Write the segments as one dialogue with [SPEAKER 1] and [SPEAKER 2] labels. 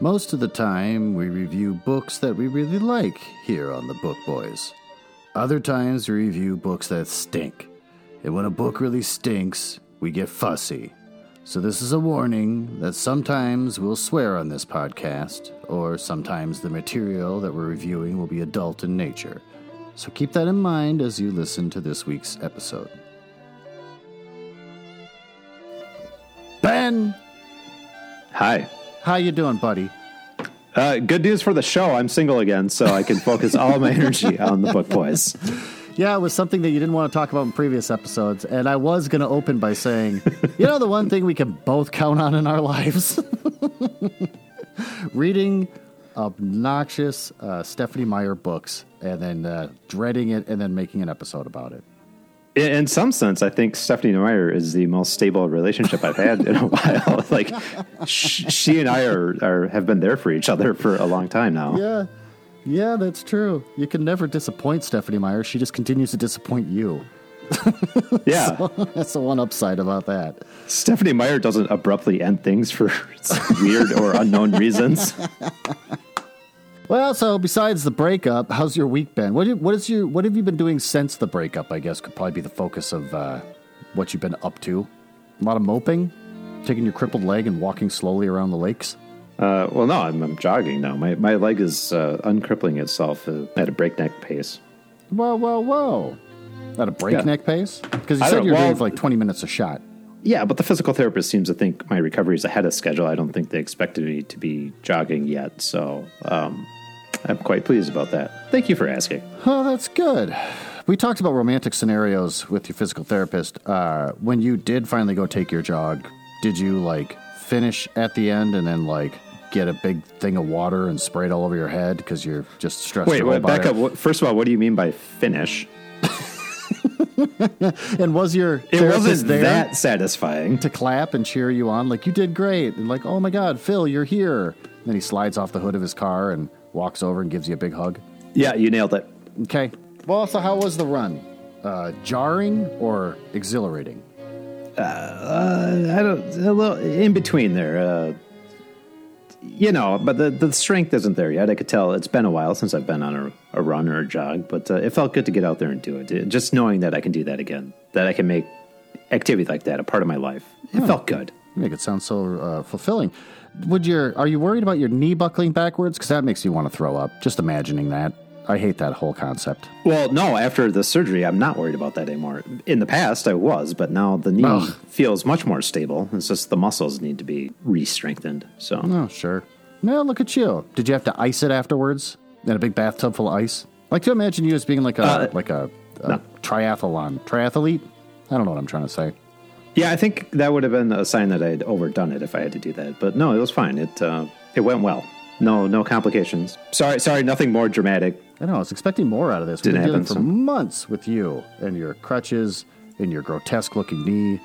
[SPEAKER 1] Most of the time, we review books that we really like here on the Book Boys. Other times, we review books that stink. And when a book really stinks, we get fussy. So, this is a warning that sometimes we'll swear on this podcast, or sometimes the material that we're reviewing will be adult in nature. So, keep that in mind as you listen to this week's episode. Ben,
[SPEAKER 2] Hi.
[SPEAKER 1] How you doing, buddy?
[SPEAKER 2] Uh, good news for the show. I'm single again, so I can focus all my energy on the book boys.
[SPEAKER 1] Yeah, it was something that you didn't want to talk about in previous episodes, and I was going to open by saying, you know, the one thing we can both count on in our lives, reading obnoxious uh, Stephenie Meyer books, and then uh, dreading it, and then making an episode about it.
[SPEAKER 2] In, in some sense, I think Stephenie Meyer is the most stable relationship I've had in a while. like, sh- she and I are, are have been there for each other for a long time now.
[SPEAKER 1] Yeah, yeah, that's true. You can never disappoint Stephenie Meyer. She just continues to disappoint you.
[SPEAKER 2] Yeah.
[SPEAKER 1] That's the one upside about that.
[SPEAKER 2] Stephenie Meyer doesn't abruptly end things for weird or unknown reasons.
[SPEAKER 1] Well, so besides the breakup, how's your week been? What what is your what have you been doing since the breakup? I guess could probably be the focus of uh, what you've been up to. A lot of moping, taking your crippled leg and walking slowly around the lakes.
[SPEAKER 2] Uh, well, no, I'm, I'm jogging now. My, my leg is uh, uncrippling itself uh, at a breakneck pace.
[SPEAKER 1] Whoa, whoa, whoa! At a breakneck pace? Because you
[SPEAKER 2] I
[SPEAKER 1] said you're doing
[SPEAKER 2] well-
[SPEAKER 1] it for like 20 minutes a shot.
[SPEAKER 2] Yeah, but the physical therapist seems to think my recovery is ahead of schedule. I don't think they expected me to be jogging yet, so um, I'm quite pleased about that. Thank you for asking.
[SPEAKER 1] Oh, that's good. We talked about romantic scenarios with your physical therapist. Uh, when you did finally go take your jog, did you like finish at the end and then like get a big thing of water and spray it all over your head because you're just stressed
[SPEAKER 2] Wait, wait back
[SPEAKER 1] it?
[SPEAKER 2] up. First of all, what do you mean by finish?
[SPEAKER 1] And was your
[SPEAKER 2] It wasn't that satisfying.
[SPEAKER 1] to clap and cheer you on? Like you did great, and like, oh my God, Phil, you're here. then he slides off the hood of his car and walks over and gives you a big hug.
[SPEAKER 2] Yeah, you nailed it.
[SPEAKER 1] Okay. Well, so how was the run? Uh, jarring or exhilarating?
[SPEAKER 2] Uh, I don't a little in between there. Uh, you know, but the the strength isn't there yet. I could tell it's been a while since I've been on a, a run or a jog, but uh, it felt good to get out there and do it. Just knowing that I can do that again, that I can make activity like that a part of my life, it felt good.
[SPEAKER 1] You make it sound so uh, fulfilling. Would your are you worried about your knee buckling backwards? Because that makes me want to throw up. Just imagining that. I hate that whole concept.
[SPEAKER 2] Well, no, after the surgery, I'm not worried about that anymore. In the past, I was, but now the knee
[SPEAKER 1] Ugh.
[SPEAKER 2] feels much more stable. It's just the muscles need to be re-strengthened. So
[SPEAKER 1] Oh, sure. Now look at you. Did you have to ice it afterwards in a big bathtub full of ice? Like to imagine you as being like a
[SPEAKER 2] Uh,
[SPEAKER 1] like a, a
[SPEAKER 2] no.
[SPEAKER 1] triathlon triathlete. I don't know what I'm trying to say.
[SPEAKER 2] Yeah, I think that would have been a sign that I'd overdone it if I had to do that. But no, it was fine. It uh, it went well. No no complications. Sorry sorry, nothing more dramatic.
[SPEAKER 1] I know. I was expecting more out of this. We've
[SPEAKER 2] Didn't
[SPEAKER 1] been dealing for
[SPEAKER 2] so-
[SPEAKER 1] months with you and your crutches and your grotesque looking knee.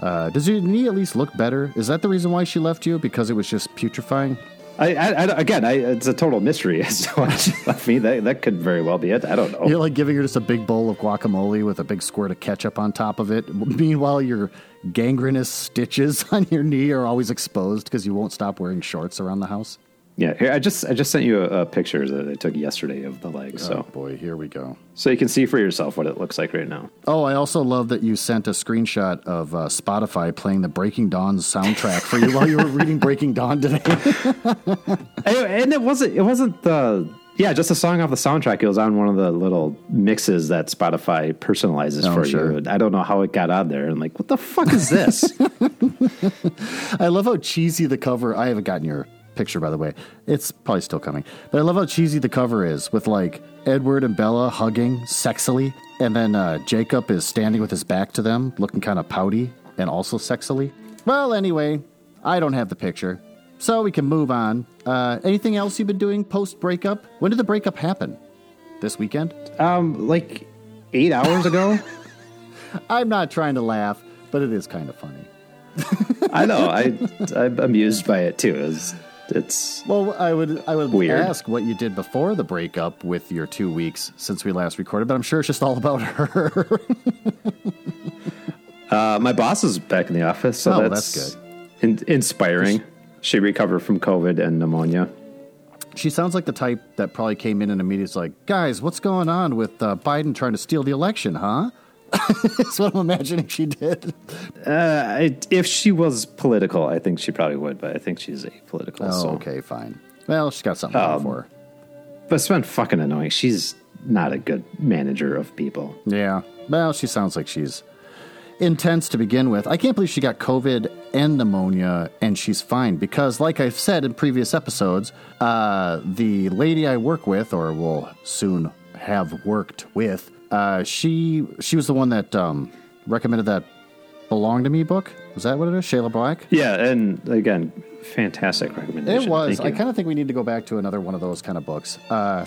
[SPEAKER 1] Uh, does your knee at least look better? Is that the reason why she left you? Because it was just putrefying?
[SPEAKER 2] I, I, again, I, it's a total mystery as to she left me. That that could very well be it. I don't know.
[SPEAKER 1] You're like giving her just a big bowl of guacamole with a big squirt of ketchup on top of it. Meanwhile, your gangrenous stitches on your knee are always exposed because you won't stop wearing shorts around the house.
[SPEAKER 2] Yeah, here, I just I just sent you a, a picture that I took yesterday of the leg,
[SPEAKER 1] Oh
[SPEAKER 2] so
[SPEAKER 1] boy, here we go.
[SPEAKER 2] so you can see for yourself what it looks like right now.
[SPEAKER 1] Oh, I also love that you sent a screenshot of uh, Spotify playing the Breaking Dawn soundtrack for you while you were reading Breaking Dawn today.
[SPEAKER 2] And, and it wasn't it wasn't the yeah just a song off the soundtrack. It was on one of the little mixes that Spotify personalizes
[SPEAKER 1] Oh,
[SPEAKER 2] for
[SPEAKER 1] sure.
[SPEAKER 2] you. I don't know how it got on there. I'm like, what the fuck is this?
[SPEAKER 1] I love how cheesy the cover. I haven't gotten your picture, by the way. It's probably still coming, but I love how cheesy the cover is with like Edward and Bella hugging sexily, and then uh, Jacob is standing with his back to them, looking kind of pouty and also sexily. Well, anyway, I don't have the picture, so we can move on. Uh, anything else you've been doing post breakup? When did the breakup happen? This weekend?
[SPEAKER 2] um, like eight hours ago.
[SPEAKER 1] I'm not trying to laugh, but it is kind of funny.
[SPEAKER 2] I know. I I'm amused by it too. It's, it's
[SPEAKER 1] Well, I would I would
[SPEAKER 2] Weird.
[SPEAKER 1] ask what you did before the breakup with your two weeks since we last recorded, but I'm sure it's just all about her.
[SPEAKER 2] uh, my boss is back in the office, so
[SPEAKER 1] Oh,
[SPEAKER 2] that's,
[SPEAKER 1] that's
[SPEAKER 2] In, inspiring. she recovered from COVID and pneumonia.
[SPEAKER 1] She sounds like the type that probably came in and immediately like, guys, what's going on with uh, Biden trying to steal the election, huh? That's what I'm imagining she did.
[SPEAKER 2] Uh, I, if she was political, I think she probably would, but I think she's apolitical.
[SPEAKER 1] Oh,
[SPEAKER 2] so.
[SPEAKER 1] okay, fine. Well, she's got something um, for her.
[SPEAKER 2] But it's been fucking annoying. She's not a good manager of people.
[SPEAKER 1] Yeah. Well, she sounds like she's intense to begin with. I can't believe she got COVID and pneumonia and she's fine because, like I've said in previous episodes, uh, the lady I work with, or will soon have worked with, uh, she she was the one that um, recommended that "Belong to Me" book. Was that what it is? Shayla Black.
[SPEAKER 2] Yeah, and again, fantastic recommendation.
[SPEAKER 1] It was. I kind of think we need to go back to another one of those kind of books. Uh,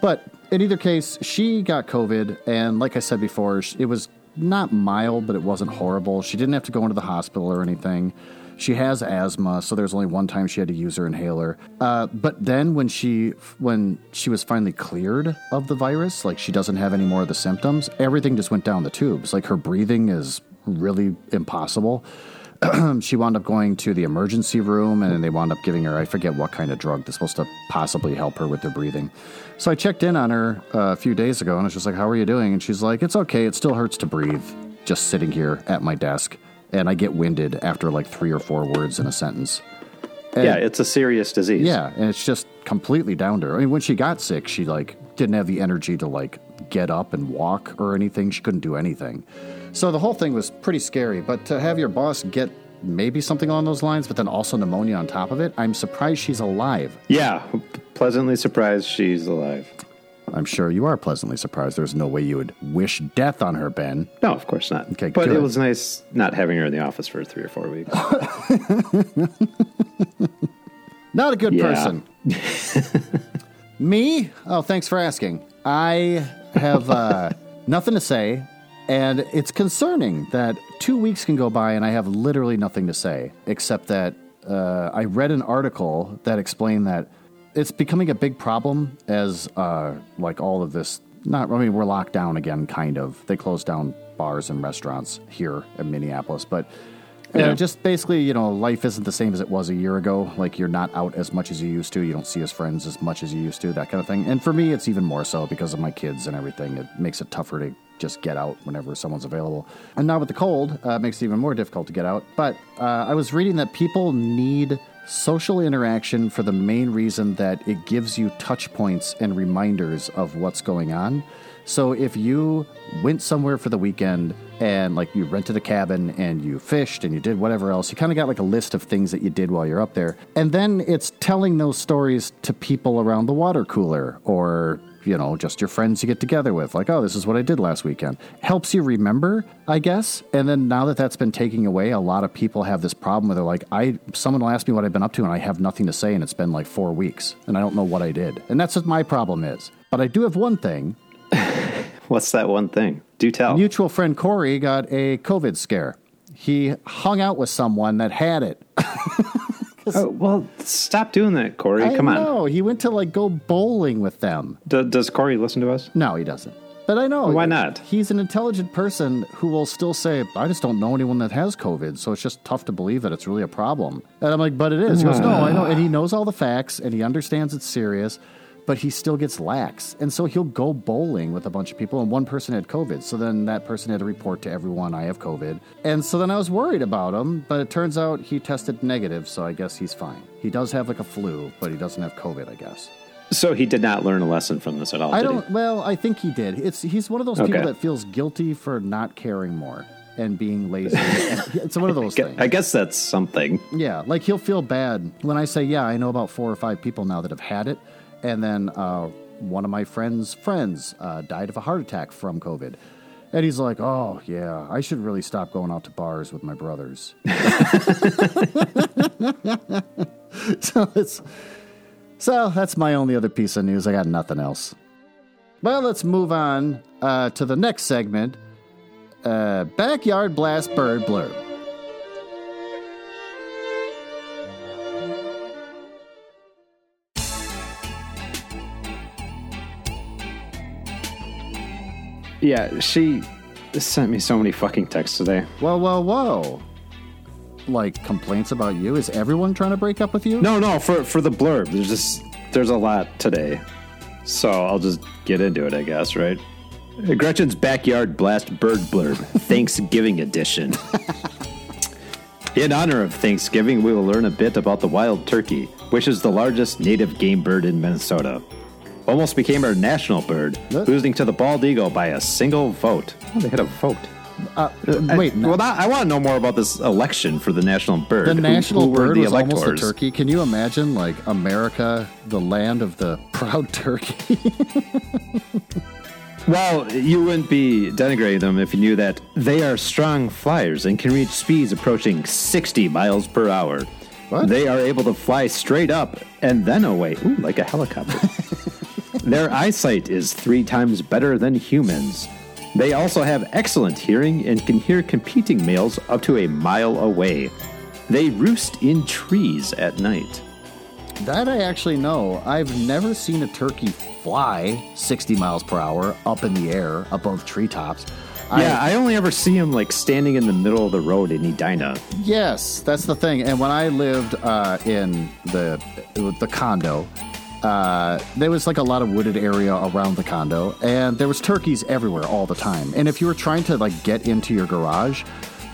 [SPEAKER 1] but in either case, she got COVID, and like I said before, it was not mild, but it wasn't horrible. She didn't have to go into the hospital or anything. She has asthma, so there's only one time she had to use her inhaler. Uh, but then when she when she was finally cleared of the virus, like she doesn't have any more of the symptoms, everything just went down the tubes. Like her breathing is really impossible. she wound up going to the emergency room and they wound up giving her, I forget what kind of drug that's supposed to possibly help her with her breathing. So I checked in on her uh, a few days ago and I was just like, How are you doing? And she's like, It's okay. It still hurts to breathe just sitting here at my desk and I get winded after like three or four words in a sentence.
[SPEAKER 2] And, yeah, it's a serious disease.
[SPEAKER 1] Yeah, and it's just completely down to her. I mean, when she got sick, she like didn't have the energy to like get up and walk or anything. She couldn't do anything. So the whole thing was pretty scary. But to have your boss get maybe something along those lines, but then also pneumonia on top of it, I'm surprised she's alive.
[SPEAKER 2] Yeah, pleasantly surprised she's alive.
[SPEAKER 1] I'm sure you are pleasantly surprised. There's no way you would wish death on her, Ben.
[SPEAKER 2] No, of course not.
[SPEAKER 1] Okay,
[SPEAKER 2] but
[SPEAKER 1] good.
[SPEAKER 2] it was nice not having her in the office for three or four weeks.
[SPEAKER 1] not a good person. Me? Oh, thanks for asking. I have uh, nothing to say, and it's concerning that two weeks can go by and I have literally nothing to say, except that uh, I read an article that explained that it's becoming a big problem as uh, like all of this. Not, I mean, we're locked down again, kind of. They closed down bars and restaurants here in Minneapolis, but yeah. just basically, you know, life isn't the same as it was a year ago. Like you're not out as much as you used to. You don't see as friends as much as you used to. That kind of thing. And for me, it's even more so because of my kids and everything. It makes it tougher to just get out whenever someone's available. And now with the cold, uh, it makes it even more difficult to get out. But uh, I was reading that people need social interaction for the main reason that it gives you touch points and reminders of what's going on. So if you went somewhere for the weekend and like you rented a cabin and you fished and you did whatever else, you kind of got like a list of things that you did while you're up there. And then it's telling those stories to people around the water cooler or you know, just your friends you get together with. Like, oh, this is what I did last weekend. Helps you remember, I guess. And then now that that's been taken away, a lot of people have this problem where they're like, I, someone will ask me what I've been up to and I have nothing to say and it's been like four weeks and I don't know what I did. And that's what my problem is. But I do have one thing.
[SPEAKER 2] What's that one thing? Do tell.
[SPEAKER 1] Mutual friend Corey got a COVID scare. He hung out with someone that had it.
[SPEAKER 2] Oh, well, stop doing that, Corey.
[SPEAKER 1] I
[SPEAKER 2] Come on.
[SPEAKER 1] No, he went to like go bowling with them.
[SPEAKER 2] D- does Corey listen to us?
[SPEAKER 1] No, he doesn't. But I know.
[SPEAKER 2] Why not?
[SPEAKER 1] He's an intelligent person who will still say, I just don't know anyone that has COVID, so it's just tough to believe that it's really a problem. And I'm like, but it is. He goes, hmm. no, I know. And he knows all the facts and he understands it's serious but he still gets lax. And so he'll go bowling with a bunch of people, and one person had COVID. So then that person had to report to everyone, I have COVID. And so then I was worried about him, but it turns out he tested negative, so I guess he's fine. He does have like a flu, but he doesn't have COVID, I guess.
[SPEAKER 2] So he did not learn a lesson from this at all.
[SPEAKER 1] I don't. He? Well, I think he did. It's he's one of those okay. people that feels guilty for not caring more and being lazy. it's one of those things.
[SPEAKER 2] I guess that's something.
[SPEAKER 1] Yeah, like he'll feel bad when I say, "Yeah, I know about four or five people now that have had it." And then uh, one of my friend's friends uh, died of a heart attack from COVID. And he's like, oh, yeah, I should really stop going out to bars with my brothers. so it's. So that's my only other piece of news. I got nothing else. Well, let's move on uh, to the next segment uh, Backyard Blast Bird Blurb.
[SPEAKER 2] Yeah, she sent me so many fucking texts today.
[SPEAKER 1] Whoa, whoa, whoa. like complaints about you? Is everyone trying to break up with you?
[SPEAKER 2] No, no, for for the blurb, there's just there's a lot today, so I'll just get into it, I guess, right? Gretchen's backyard blast bird blurb, Thanksgiving edition. In honor of Thanksgiving, we will learn a bit about the wild turkey, which is the largest native game bird in Minnesota. Almost became our national bird,
[SPEAKER 1] What?
[SPEAKER 2] losing to the bald eagle by a single vote. Oh, they had a vote.
[SPEAKER 1] Uh,
[SPEAKER 2] I-
[SPEAKER 1] wait, no.
[SPEAKER 2] well, that, I want to know more about this election for the national bird.
[SPEAKER 1] the
[SPEAKER 2] Who-
[SPEAKER 1] national
[SPEAKER 2] who
[SPEAKER 1] bird
[SPEAKER 2] the
[SPEAKER 1] was almost a
[SPEAKER 2] electors?
[SPEAKER 1] turkey. Can you imagine, like America, the land of the proud turkey?
[SPEAKER 2] Well, you wouldn't be denigrating them if you knew that they are strong flyers and can reach speeds approaching 60 miles per hour.
[SPEAKER 1] What?
[SPEAKER 2] They are able to fly straight up and then away, Ooh, like a helicopter. Their eyesight is three times better than humans. They also have excellent hearing and can hear competing males up to a mile away. They roost in trees at night.
[SPEAKER 1] that I actually know. I've never seen a turkey fly 60 miles per hour up in the air above treetops.
[SPEAKER 2] Yeah, I only ever see them like standing in the middle of the road in Edina.
[SPEAKER 1] Yes, that's the thing. And when I lived uh, in the the condo, uh, there was like a lot of wooded area around the condo, and there was turkeys everywhere all the time. And if you were trying to like get into your garage,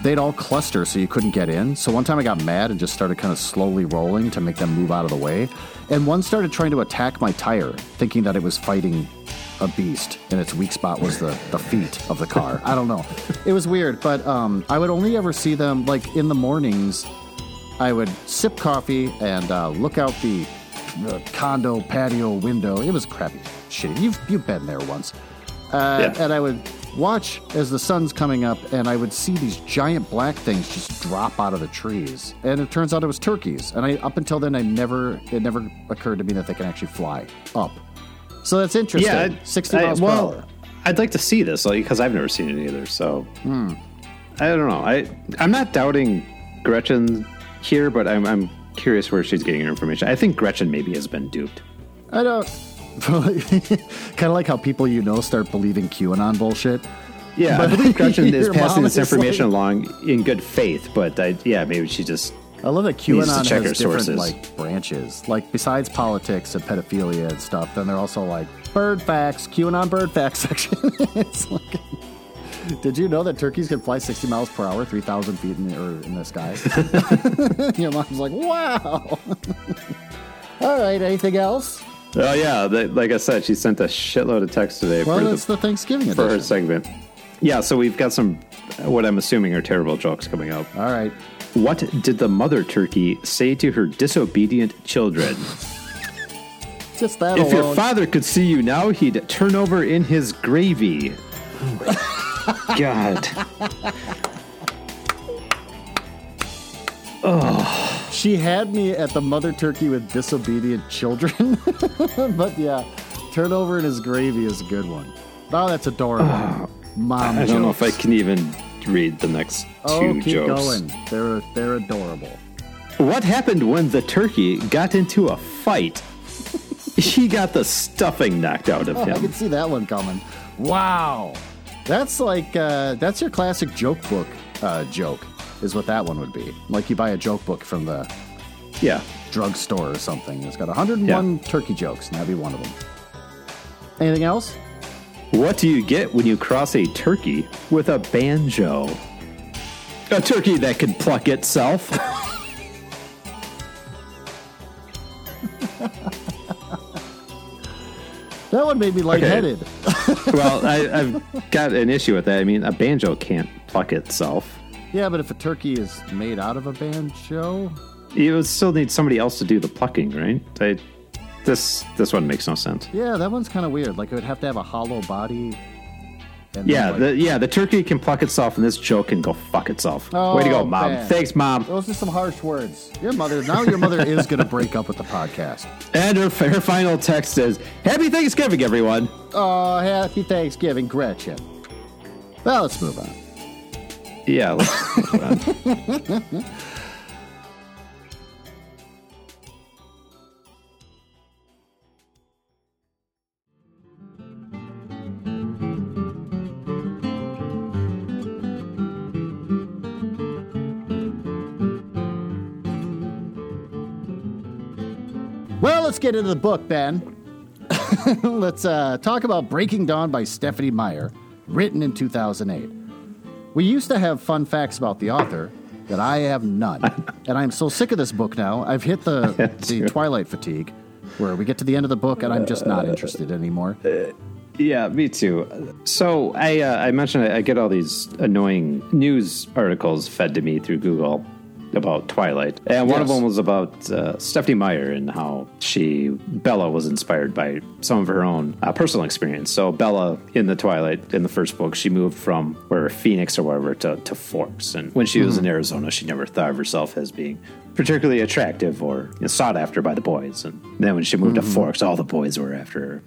[SPEAKER 1] they'd all cluster so you couldn't get in. So one time I got mad and just started kind of slowly rolling to make them move out of the way. And one started trying to attack my tire, thinking that it was fighting a beast and its weak spot was the, the feet of the car. I don't know. It was weird, but um, I would only ever see them like in the mornings. I would sip coffee and uh, look out the, the condo patio window. It was crappy shit. You've, you've been there once. Uh,
[SPEAKER 2] Yeah.
[SPEAKER 1] And I would watch as the sun's coming up, and I would see these giant black things just drop out of the trees. And it turns out it was turkeys. And I, up until then, I never it never occurred to me that they can actually fly up. So that's interesting.
[SPEAKER 2] I-
[SPEAKER 1] 60
[SPEAKER 2] I-
[SPEAKER 1] miles
[SPEAKER 2] well,
[SPEAKER 1] per hour.
[SPEAKER 2] I'd like to see this, like, because I've never seen it either. So
[SPEAKER 1] Hmm.
[SPEAKER 2] I don't know. I I'm not doubting Gretchen here, but I'm I'm curious where she's getting her information. I think Gretchen maybe has been duped.
[SPEAKER 1] I don't. kind of like how people you know start believing QAnon bullshit.
[SPEAKER 2] Yeah, I believe Gretchen is passing this
[SPEAKER 1] is
[SPEAKER 2] information
[SPEAKER 1] like-
[SPEAKER 2] along in good faith, but I, yeah, maybe she just
[SPEAKER 1] I love that QAnon
[SPEAKER 2] check
[SPEAKER 1] has different
[SPEAKER 2] sources.
[SPEAKER 1] like branches. Like besides politics and pedophilia and stuff, then they're also like bird facts, QAnon bird facts section. it's like, did you know that turkeys can fly 60 miles per hour, 3,000 feet in the, or in the sky? Your mom's like, wow. All right, anything else?
[SPEAKER 2] Oh yeah, the, like I said, she sent a shitload of text today
[SPEAKER 1] Well,
[SPEAKER 2] for,
[SPEAKER 1] it's
[SPEAKER 2] the,
[SPEAKER 1] the Thanksgiving
[SPEAKER 2] for her segment. Yeah, so we've got some what I'm assuming are terrible jokes coming up.
[SPEAKER 1] All right.
[SPEAKER 2] What did the mother turkey say to her disobedient children?
[SPEAKER 1] Just that
[SPEAKER 2] If your father could see you now, he'd turn over in his gravy. God. Oh.
[SPEAKER 1] She had me at the mother turkey with disobedient children. but yeah, turnover in his gravy is a good one. Oh, that's adorable. Oh. Mom
[SPEAKER 2] I don't know if I can even read the next oh, two
[SPEAKER 1] Oh, keep
[SPEAKER 2] jokes.
[SPEAKER 1] going. They're they're adorable.
[SPEAKER 2] What happened when the turkey got into a fight? he got the stuffing knocked out of
[SPEAKER 1] Oh, I
[SPEAKER 2] him.
[SPEAKER 1] can see that one coming. Wow, that's like uh, that's your classic joke book uh, joke. Is what that one would be. Like you buy a joke book from the
[SPEAKER 2] Yeah.
[SPEAKER 1] drugstore or something. It's got 101 turkey jokes, and that'd be one of them. Anything else?
[SPEAKER 2] What do you get when you cross a turkey with a banjo? A turkey that can pluck itself.
[SPEAKER 1] That one made me lightheaded.
[SPEAKER 2] well, I, I've got an issue with that. I mean, a banjo can't pluck itself.
[SPEAKER 1] Yeah, but if a turkey is made out of a banjo,
[SPEAKER 2] You would still need somebody else to do the plucking, right? I, this this one makes no sense.
[SPEAKER 1] yeah, that one's kind of weird. Like it would have to have a hollow body.
[SPEAKER 2] Yeah,
[SPEAKER 1] like-
[SPEAKER 2] the yeah the turkey can pluck itself, and this joke can go fuck itself. Way to go,
[SPEAKER 1] Oh,
[SPEAKER 2] mom!
[SPEAKER 1] man.
[SPEAKER 2] Thanks, mom.
[SPEAKER 1] those are some harsh words. Your mother now, your mother is going to break up with the podcast.
[SPEAKER 2] And her, her final text is, "Happy Thanksgiving, everyone."
[SPEAKER 1] Oh, happy Thanksgiving, Gretchen. Well, let's move on.
[SPEAKER 2] Yeah. Let's move on.
[SPEAKER 1] let's get into the book, Ben. let's uh, talk about Breaking Dawn by Stephenie Meyer, written in 2008. We used to have fun facts about the author, that I have none. and I'm so sick of this book now. I've hit the, the twilight fatigue, where we get to the end of the book and I'm just not interested anymore.
[SPEAKER 2] Yeah, me too. So I uh, I mentioned I, I get all these annoying news articles fed to me through Google about Twilight, and one of them was about uh, Stephenie Meyer and how she Bella was inspired by some of her own uh, personal experience. So Bella in the Twilight in the first book, she moved from where Phoenix or wherever to, to Forks, and when she was in Arizona, she never thought of herself as being particularly attractive or you know, sought after by the boys. And then when she moved to Forks, all the boys were after her.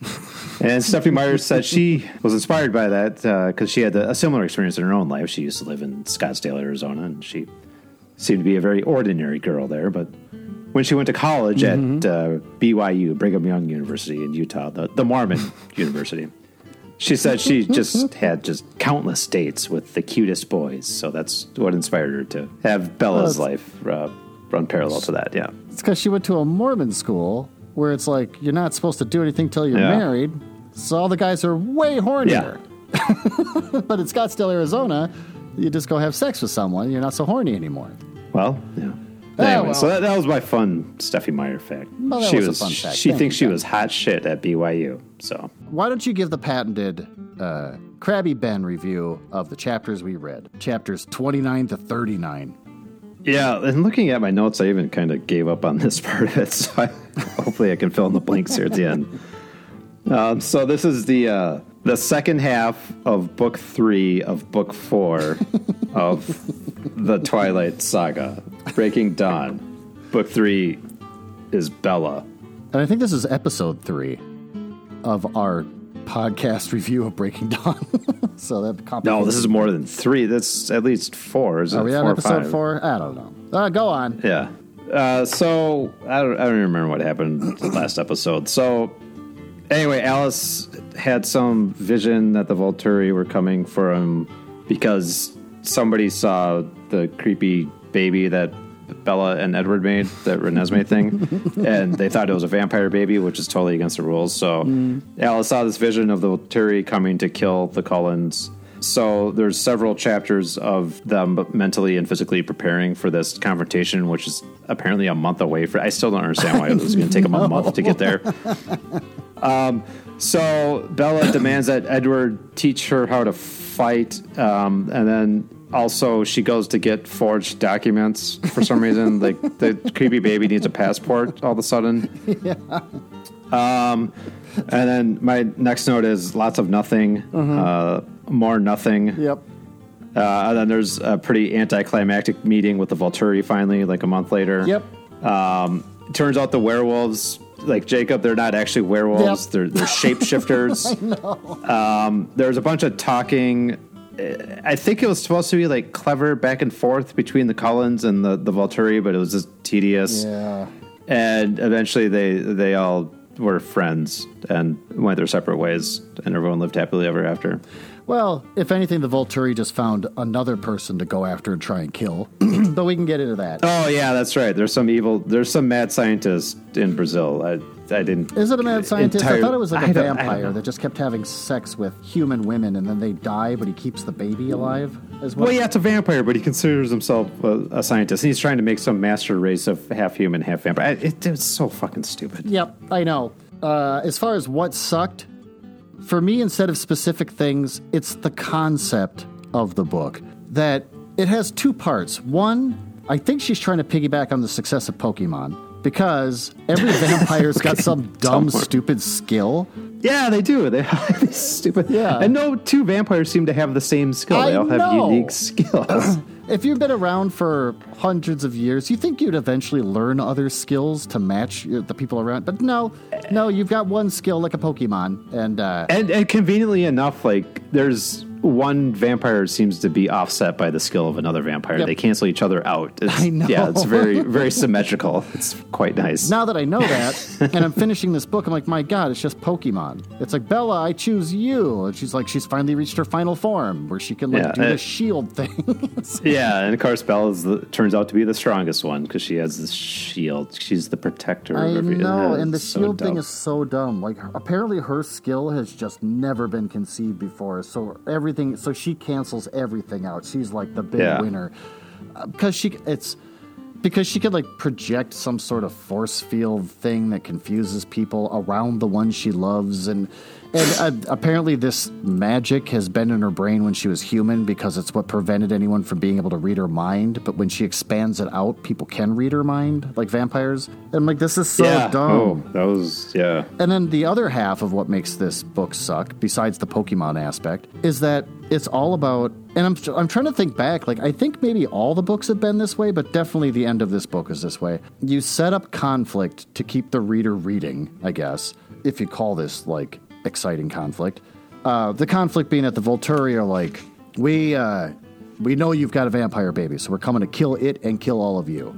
[SPEAKER 2] and Stephenie Meyer said she was inspired by that because she had a similar experience in her own life. She used to live in Scottsdale, Arizona, and she seemed to be a very ordinary girl there. But when she went to college at uh, BYU, Brigham Young University in Utah, the, the Mormon University, she said she just had just countless dates with the cutest boys. So that's what inspired her to have Bella's
[SPEAKER 1] Well,
[SPEAKER 2] life uh, run parallel to that. Yeah.
[SPEAKER 1] It's because she went to a Mormon school where it's like you're not supposed to do anything till you're
[SPEAKER 2] Yeah.
[SPEAKER 1] married. So all the guys are way hornier.
[SPEAKER 2] Yeah.
[SPEAKER 1] but in Scottsdale, Arizona, you just go have sex with someone. You're not so horny anymore.
[SPEAKER 2] Well, yeah.
[SPEAKER 1] Ah,
[SPEAKER 2] Anyway,
[SPEAKER 1] well.
[SPEAKER 2] so that, that was my fun Steffi Meyer fact.
[SPEAKER 1] Well,
[SPEAKER 2] she
[SPEAKER 1] was a fun fact.
[SPEAKER 2] She
[SPEAKER 1] Thank
[SPEAKER 2] thinks she was hot shit at BYU. So
[SPEAKER 1] Why don't you give the patented uh, Krabby Ben review of the chapters we read? Chapters 29 to 39.
[SPEAKER 2] yeah, and looking at my notes, I even kind of gave up on this part of it. So I, hopefully, I can fill in the blanks here at the end. Um, so this is the uh, the second half of book three of book four of the Twilight Saga, Breaking Dawn. Book three is Bella.
[SPEAKER 1] And I think this is episode three of our podcast review of Breaking Dawn. so that complicates
[SPEAKER 2] No, this is more than three. That's at least four. Is it
[SPEAKER 1] Are we
[SPEAKER 2] four
[SPEAKER 1] on episode
[SPEAKER 2] five?
[SPEAKER 1] four? I don't know. Uh, go on.
[SPEAKER 2] Yeah. Uh, so I don't, I don't remember what happened last episode. So anyway, Alice had some vision that the Volturi were coming for him because somebody saw the creepy baby that Bella and Edward made, that Renesmee thing, and they thought it was a vampire baby, which is totally against the rules. So Alice saw this vision of the Volturi coming to kill the Cullens. So there's several chapters of them mentally and physically preparing for this confrontation, which is apparently a month away. For I still don't understand why it was going to take them a month to get there. Um, so Bella demands that Edward teach her how to fight, um, and then also she goes to get forged documents for some reason. like the creepy baby needs a passport all of a sudden. Um, and then my next note is lots of nothing, uh, more nothing.
[SPEAKER 1] Yep.
[SPEAKER 2] Uh, and then there's a pretty anticlimactic meeting with the Volturi finally, like a month later.
[SPEAKER 1] Yep.
[SPEAKER 2] Um, turns out the werewolves, like Jacob, they're not actually werewolves.
[SPEAKER 1] Yep.
[SPEAKER 2] They're they're shapeshifters. um, there's a bunch of talking. Uh, I think it was supposed to be like clever back and forth between the Cullens and the the Volturi, but it was just tedious.
[SPEAKER 1] Yeah.
[SPEAKER 2] And eventually, they they all were friends and went their separate ways, and everyone lived happily ever after.
[SPEAKER 1] Well, if anything, the Volturi just found another person to go after and try and kill. but we can get into that.
[SPEAKER 2] Oh yeah, that's right. There's some evil. There's some mad scientist in Brazil. I I didn't.
[SPEAKER 1] Is it a mad scientist? I thought it was like
[SPEAKER 2] I
[SPEAKER 1] a
[SPEAKER 2] don't- I don't
[SPEAKER 1] vampire that just kept having sex with human women and then they die, but he keeps the baby alive as well.
[SPEAKER 2] Well, yeah, it's a vampire, but he considers himself a, a scientist. He's trying to make some master race of half human, half vampire. I- It, it's so fucking stupid.
[SPEAKER 1] Yep, I know. Uh, as far as what sucked, for me, instead of specific things, it's the concept of the book. That it has two parts. One, I think she's trying to piggyback on the success of Pokemon because every vampire's got some dumb, stupid skill.
[SPEAKER 2] Yeah, they do. They have these stupid.
[SPEAKER 1] Yeah.
[SPEAKER 2] And no two vampires seem to have the same skill.
[SPEAKER 1] I
[SPEAKER 2] they all have
[SPEAKER 1] know.
[SPEAKER 2] unique skills.
[SPEAKER 1] If you've been around for hundreds of years, you think you'd eventually learn other skills to match the people around. But no, no, you've got one skill like a Pokemon, and uh,
[SPEAKER 2] and, and conveniently enough, like there's one vampire seems to be offset by the skill of another vampire.
[SPEAKER 1] Yep.
[SPEAKER 2] They cancel each other out. It's,
[SPEAKER 1] I know.
[SPEAKER 2] Yeah, it's very very symmetrical. It's quite nice.
[SPEAKER 1] now that I know that, and I'm finishing this book, I'm like, my God, it's just Pokemon. It's like Bella, I choose you, and she's like, she's finally reached her final form where she can like
[SPEAKER 2] Yeah,
[SPEAKER 1] do
[SPEAKER 2] uh,
[SPEAKER 1] the shield thing.
[SPEAKER 2] Yeah, and of course is the, turns out to be the strongest one because she has this shield. She's the protector.
[SPEAKER 1] I
[SPEAKER 2] of every-
[SPEAKER 1] know, and the
[SPEAKER 2] it's so
[SPEAKER 1] shield thing is so dumb. Like, apparently, her skill has just never been conceived before. So everything, so she cancels everything out. She's like the big
[SPEAKER 2] Yeah.
[SPEAKER 1] winner uh, because she it's because she could like project some sort of force field thing that confuses people around the one she loves and and uh, apparently this magic has been in her brain when she was human because it's what prevented anyone from being able to read her mind but when she expands it out people can read her mind like vampires and I'm like this is so
[SPEAKER 2] yeah.
[SPEAKER 1] dumb
[SPEAKER 2] Oh, that was yeah.
[SPEAKER 1] and then the other half of what makes this book suck, besides the Pokemon aspect, is that it's all about. And I'm I'm trying to think back. Like I think maybe all the books have been this way, but definitely the end of this book is this way. You set up conflict to keep the reader reading. I guess if you call this like exciting conflict. Uh, the conflict being that the Volturi are like, we uh, we know you've got a vampire baby, so we're coming to kill it and kill all of you.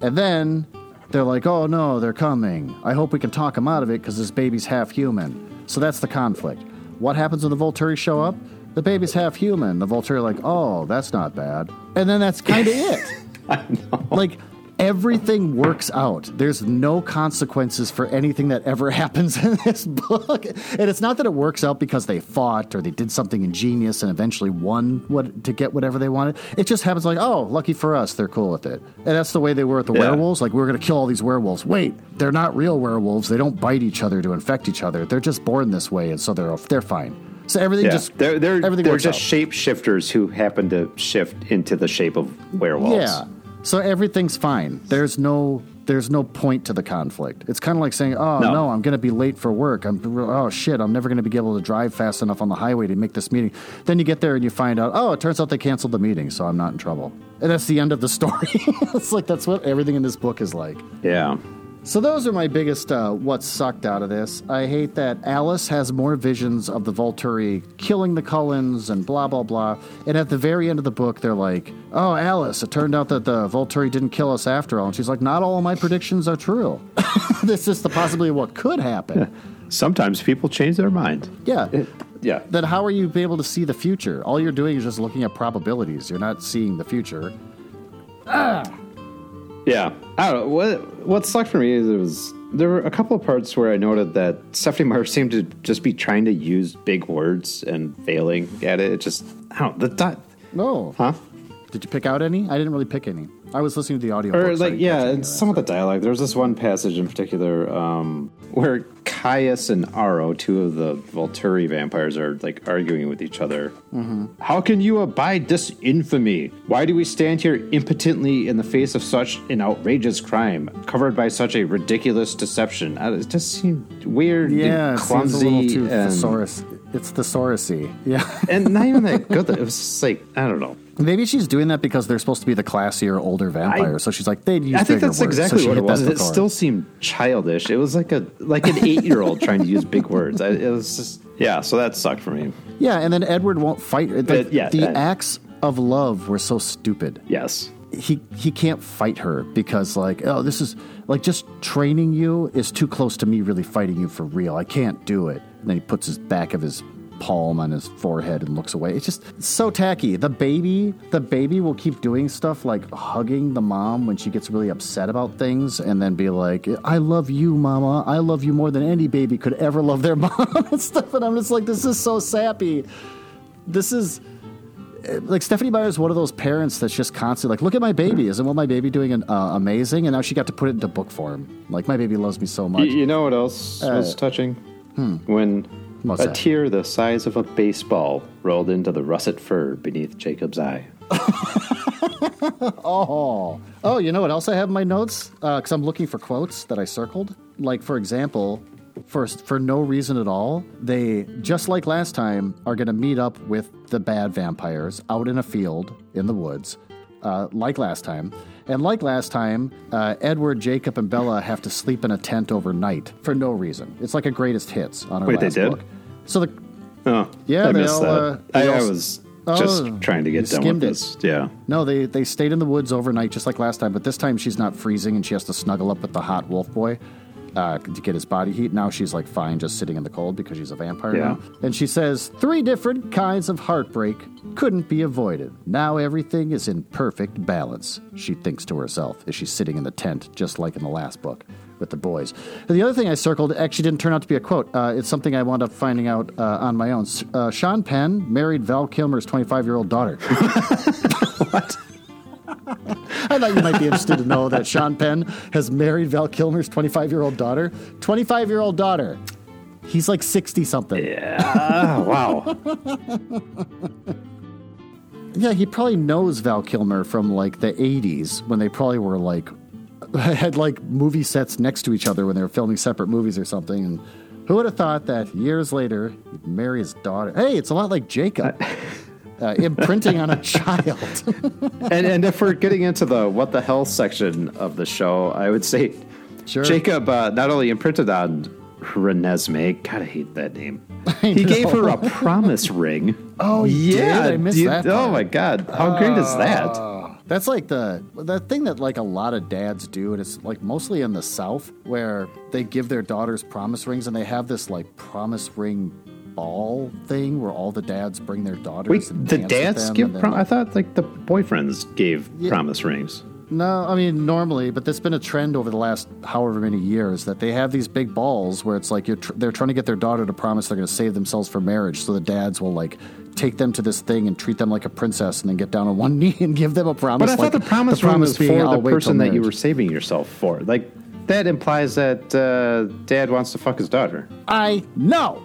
[SPEAKER 1] And then they're like, oh no, they're coming. I hope we can talk him out of it because this baby's half human. So that's the conflict. What happens when the Volturi show up? The baby's half human. The Volturi are like, oh, that's not bad. And then that's kind of it.
[SPEAKER 2] I know.
[SPEAKER 1] Like, everything works out. There's no consequences for anything that ever happens in this book. And it's not that it works out because they fought or they did something ingenious and eventually won what to get whatever they wanted. It just happens like, oh, lucky for us, they're cool with it. And that's the way they were with the
[SPEAKER 2] Yeah.
[SPEAKER 1] werewolves. Like, we are going to kill all these werewolves. Wait, they're not real werewolves. They don't bite each other to infect each other. They're just born this way, and so they're they're fine. So everything
[SPEAKER 2] Yeah.
[SPEAKER 1] just
[SPEAKER 2] they're they're,
[SPEAKER 1] everything
[SPEAKER 2] they're just
[SPEAKER 1] out.
[SPEAKER 2] shape shifters who happen to shift into the shape of werewolves.
[SPEAKER 1] Yeah. So everything's fine. There's no there's no point to the conflict. It's kind of like saying, "Oh no,
[SPEAKER 2] No.
[SPEAKER 1] I'm going to be late for work. I'm oh shit, I'm never going to be able to drive fast enough on the highway to make this meeting." Then you get there and you find out, "Oh, it turns out they canceled the meeting, so I'm not in trouble." And that's the end of the story. it's like that's what everything in this book is like.
[SPEAKER 2] Yeah.
[SPEAKER 1] So those are my biggest uh, what sucked out of this. I hate that Alice has more visions of the Volturi killing the Cullens and blah blah blah. And at the very end of the book, they're like, "Oh, Alice, it turned out that the Volturi didn't kill us after all." And she's like, "Not all my predictions are true. this is the possibility of what could happen."
[SPEAKER 2] Sometimes people change their mind.
[SPEAKER 1] yeah.
[SPEAKER 2] Yeah.
[SPEAKER 1] Then how are you able to see the future? All you're doing is just looking at probabilities. You're not seeing the future. Ah.
[SPEAKER 2] Yeah, I don't know. What what sucked for me is it was there were a couple of parts where I noted that Stephenie Meyer seemed to just be trying to use big words and failing at it. It just I don't the di-
[SPEAKER 1] No.
[SPEAKER 2] huh
[SPEAKER 1] Did you pick out any? I didn't really pick any. I was listening to the audio.
[SPEAKER 2] or like yeah, and some of the dialogue. There was this one passage in particular um, where Caius and Aro, two of the Volturi vampires, are like arguing with each other.
[SPEAKER 1] Mm-hmm.
[SPEAKER 2] How can you abide this infamy? Why do we stand here impotently in the face of such an outrageous crime, covered by such a ridiculous deception? Uh, It just seemed weird,
[SPEAKER 1] Yeah,
[SPEAKER 2] and
[SPEAKER 1] it seems a
[SPEAKER 2] clumsy,
[SPEAKER 1] little too
[SPEAKER 2] and,
[SPEAKER 1] thesaurus. It's thesaurusy. Yeah.
[SPEAKER 2] and not even that good. It was just like I don't know.
[SPEAKER 1] Maybe she's doing that because they're supposed to be the classier, older vampires. so she's like, they'd use
[SPEAKER 2] I think that's
[SPEAKER 1] words.
[SPEAKER 2] exactly
[SPEAKER 1] so
[SPEAKER 2] what it was. It still seemed childish. It was like a like an eight year old trying to use big words. I, it was just yeah. So that sucked for me.
[SPEAKER 1] Yeah, and then Edward won't fight.
[SPEAKER 2] But, yeah,
[SPEAKER 1] the
[SPEAKER 2] that-
[SPEAKER 1] acts of love were so stupid.
[SPEAKER 2] Yes.
[SPEAKER 1] He he can't fight her because like oh this is like just training you is too close to me really fighting you for real. I can't do it. And then he puts his back of his palm on his forehead and looks away. It's just so tacky. The baby, the baby will keep doing stuff like hugging the mom when she gets really upset about things and then be like, "I love you, mama. I love you more than any baby could ever love their mom." and stuff and I'm just like this is so sappy. This is like Stephenie Meyer is one of those parents that's just constantly like, look at my baby. Isn't what my baby doing an, uh, amazing? And now she got to put it into book form. Like my baby loves me so much.
[SPEAKER 2] You, you know what else was touching? When
[SPEAKER 1] What's
[SPEAKER 2] a
[SPEAKER 1] that?
[SPEAKER 2] tear the size of a baseball rolled into the russet fur beneath Jacob's eye.
[SPEAKER 1] Oh, oh, you know what else I have in my notes? Uh, because I'm looking for quotes that I circled. Like for example, first for no reason at all, they just like last time are going to meet up with the bad vampires out in a field in the woods, uh, like last time. And like last time, uh, Edward, Jacob, and Bella have to sleep in a tent overnight for no reason. It's like a greatest hits on our
[SPEAKER 2] Wait, they did?
[SPEAKER 1] book. So the
[SPEAKER 2] Oh,
[SPEAKER 1] Yeah,
[SPEAKER 2] I
[SPEAKER 1] they
[SPEAKER 2] missed
[SPEAKER 1] all,
[SPEAKER 2] that.
[SPEAKER 1] uh,
[SPEAKER 2] I,
[SPEAKER 1] they
[SPEAKER 2] I
[SPEAKER 1] all-
[SPEAKER 2] was just
[SPEAKER 1] Oh,
[SPEAKER 2] trying to get done with
[SPEAKER 1] skimmed it.
[SPEAKER 2] Yeah.
[SPEAKER 1] No, they they stayed in the woods overnight just like last time, but this time she's not freezing and she has to snuggle up with the hot wolf boy uh, to get his body heat. Now she's like fine just sitting in the cold because she's a vampire
[SPEAKER 2] Yeah.
[SPEAKER 1] now. And she says three different kinds of heartbreak couldn't be avoided. Now everything is in perfect balance. She thinks to herself as she's sitting in the tent, just like in the last book with the boys. And the other thing I circled actually didn't turn out to be a quote. Uh, it's something I wound up finding out uh, on my own. Uh, Sean Penn married Val Kilmer's 25 year old daughter. I thought you might be interested to know that Sean Penn has married Val Kilmer's 25 year old daughter. 25 year old daughter. He's like 60 something. Yeah.
[SPEAKER 2] Ah, wow.
[SPEAKER 1] yeah, he probably knows Val Kilmer from like the 80s when they probably were like, had like movie sets next to each other when they were filming separate movies or something. And who would have thought that years later he'd marry his daughter? Hey, it's a lot like Jacob. Uh, imprinting on a child.
[SPEAKER 2] and and if we're getting into the what the hell section of the show, I would say
[SPEAKER 1] Sure.
[SPEAKER 2] Jacob uh, not only imprinted on Renesmee, God, I hate that name. He gave her a promise ring.
[SPEAKER 1] Oh,
[SPEAKER 2] yeah,
[SPEAKER 1] did? I missed
[SPEAKER 2] you-
[SPEAKER 1] that
[SPEAKER 2] Oh my God, how great is that?
[SPEAKER 1] That's like the that thing that like a lot of dads do, and it's like mostly in the South where they give their daughters promise rings, and they have this like promise ring ball thing where all the dads bring their daughters.
[SPEAKER 2] Wait, the
[SPEAKER 1] dance
[SPEAKER 2] dads give?
[SPEAKER 1] then,
[SPEAKER 2] Prom- I thought like the boyfriends gave promise rings.
[SPEAKER 1] no, I mean normally, but there's been a trend over the last however many years that they have these big balls where it's like you're tr- they're trying to get their daughter to promise they're going to save themselves for marriage, so the dads will like take them to this thing and treat them like a princess, and then get down on one knee and give them a promise.
[SPEAKER 2] But I thought
[SPEAKER 1] like
[SPEAKER 2] the promise
[SPEAKER 1] the
[SPEAKER 2] ring was
[SPEAKER 1] being,
[SPEAKER 2] for
[SPEAKER 1] "I'll
[SPEAKER 2] the person that you were saving yourself for. Like that implies that uh, dad wants to fuck his daughter.
[SPEAKER 1] I know,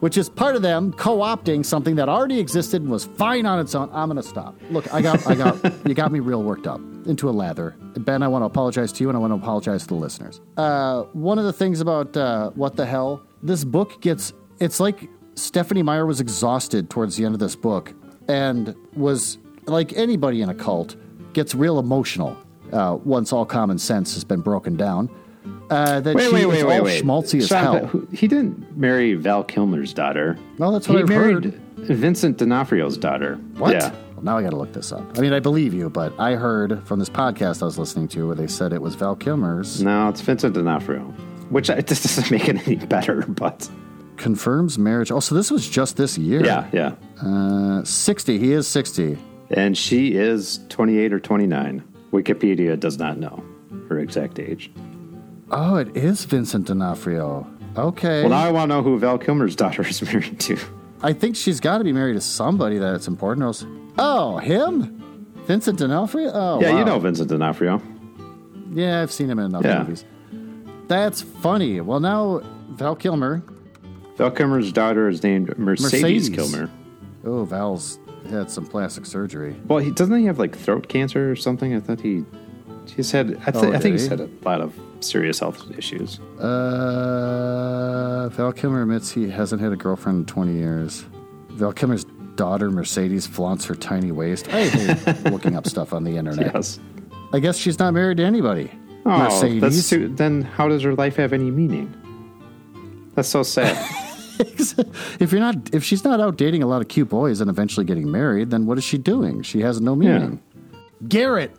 [SPEAKER 1] which is part of them co-opting something that already existed and was fine on its own. I'm gonna stop. Look, I got, I got, you got me real worked up into a lather. Ben, I want to apologize to you, and I want to apologize to the listeners. Uh, one of the things about uh, what the hell, this book gets, it's like Stephenie Meyer was exhausted towards the end of this book, and was like anybody in a cult gets real emotional uh, once all common sense has been broken down. Uh, that
[SPEAKER 2] Wait,
[SPEAKER 1] she
[SPEAKER 2] wait,
[SPEAKER 1] is
[SPEAKER 2] wait, wait, wait.
[SPEAKER 1] schmaltzy as hell.
[SPEAKER 2] Who- He didn't marry Val Kilmer's daughter.
[SPEAKER 1] Well, that's what
[SPEAKER 2] he
[SPEAKER 1] I've
[SPEAKER 2] married
[SPEAKER 1] heard.
[SPEAKER 2] Vincent D'Onofrio's daughter.
[SPEAKER 1] What?
[SPEAKER 2] Yeah.
[SPEAKER 1] Well, now I got to look this up. I mean, I believe you, but I heard from this podcast I was listening to where they said it was Val Kilmer's
[SPEAKER 2] No, it's Vincent D'Onofrio. Which I, this doesn't make it any better, but
[SPEAKER 1] confirms marriage. Oh, so this was just this year.
[SPEAKER 2] yeah, yeah.
[SPEAKER 1] Uh, 60. He is 60.
[SPEAKER 2] And she is 28 or 29. Wikipedia does not know her exact age.
[SPEAKER 1] Oh, it is Vincent D'Onofrio. Okay.
[SPEAKER 2] Well, now I want to know who Val Kilmer's daughter is married to.
[SPEAKER 1] I think she's got to be married to somebody that's important. or else- Oh, him? Vincent D'Onofrio? Oh,
[SPEAKER 2] Yeah,
[SPEAKER 1] wow.
[SPEAKER 2] you know Vincent D'Onofrio.
[SPEAKER 1] Yeah, I've seen him in enough
[SPEAKER 2] Yeah.
[SPEAKER 1] movies. That's funny. Well, now Val Kilmer.
[SPEAKER 2] Val Kilmer's daughter is named Mercedes,
[SPEAKER 1] Mercedes.
[SPEAKER 2] Kilmer.
[SPEAKER 1] Oh, Val's had some plastic surgery.
[SPEAKER 2] Well, he doesn't he have like throat cancer or something? I thought he he's had. I, th-
[SPEAKER 1] Oh,
[SPEAKER 2] I think
[SPEAKER 1] did
[SPEAKER 2] he's
[SPEAKER 1] he?
[SPEAKER 2] had a lot of serious health issues.
[SPEAKER 1] Uh, Val Kilmer admits he hasn't had a girlfriend in 20 years. Val Kilmer's daughter, Mercedes, flaunts her tiny waist. I hate looking up stuff on the internet.
[SPEAKER 2] Yes.
[SPEAKER 1] I guess she's not married to anybody.
[SPEAKER 2] Oh,
[SPEAKER 1] Mercedes.
[SPEAKER 2] that's too, then how does her life have any meaning? That's so sad.
[SPEAKER 1] if you're not, if she's not out dating a lot of cute boys and eventually getting married, then what is she doing? She has no meaning. Garrett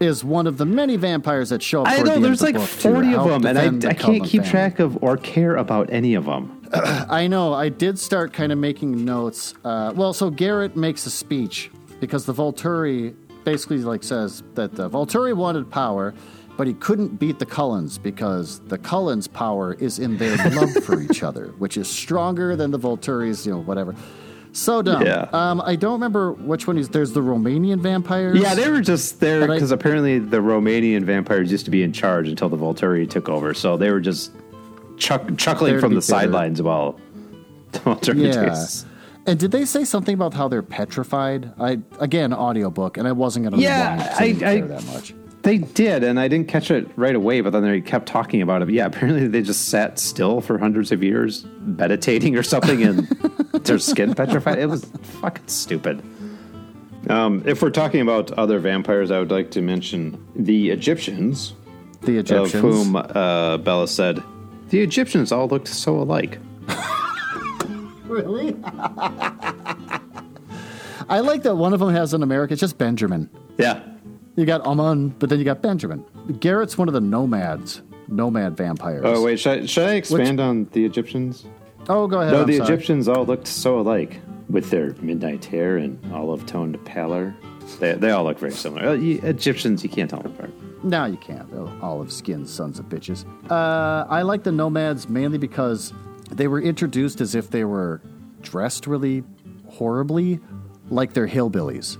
[SPEAKER 1] is one of the many vampires that show up.
[SPEAKER 2] I
[SPEAKER 1] the
[SPEAKER 2] know
[SPEAKER 1] end
[SPEAKER 2] there's
[SPEAKER 1] the
[SPEAKER 2] like
[SPEAKER 1] book
[SPEAKER 2] 40 of them, and
[SPEAKER 1] the
[SPEAKER 2] I, I can't keep
[SPEAKER 1] family.
[SPEAKER 2] track of or care about any of them.
[SPEAKER 1] I know. I did start kind of making notes. Uh, well, so Garrett makes a speech because the Volturi basically like says that the Volturi wanted power, but he couldn't beat the Cullens because the Cullens' power is in their love for each other, which is stronger than the Volturi's, you know, whatever. So dumb.
[SPEAKER 2] Yeah.
[SPEAKER 1] Um, I don't remember which one is. There's the Romanian vampires.
[SPEAKER 2] Yeah, they were just there because apparently the Romanian vampires used to be in charge until the Volturi took over. So they were just chuck, chuckling from the sidelines while the Volturi
[SPEAKER 1] Yeah.
[SPEAKER 2] takes-
[SPEAKER 1] And did they say something about how they're petrified? I again audiobook, and I wasn't going to
[SPEAKER 2] Yeah, I-
[SPEAKER 1] I that much.
[SPEAKER 2] They did, and I didn't catch it right away, but then they kept talking about it. Yeah, apparently they just sat still for hundreds of years, meditating or something, and their skin petrified. It was fucking stupid. Um, if we're talking about other vampires, I would like to mention the Egyptians,
[SPEAKER 1] The Egyptians.
[SPEAKER 2] of whom uh, Bella said the Egyptians all looked so alike.
[SPEAKER 1] really? I like that one of them has an America. It's just Benjamin.
[SPEAKER 2] Yeah.
[SPEAKER 1] You got Amun, but then you got Benjamin. Garrett's one of the nomads, nomad vampires.
[SPEAKER 2] Oh wait, should I, should I expand on the Egyptians?
[SPEAKER 1] Oh, go ahead.
[SPEAKER 2] No,
[SPEAKER 1] I'm
[SPEAKER 2] the
[SPEAKER 1] sorry.
[SPEAKER 2] Egyptians all looked so alike with their midnight hair and olive toned pallor. They, they all look very similar. Uh, you- Egyptians, you can't tell them apart.
[SPEAKER 1] No, you can't. They're olive skinned sons of bitches. Uh, I like the nomads mainly because they were introduced as if they were dressed really horribly, like they're hillbillies.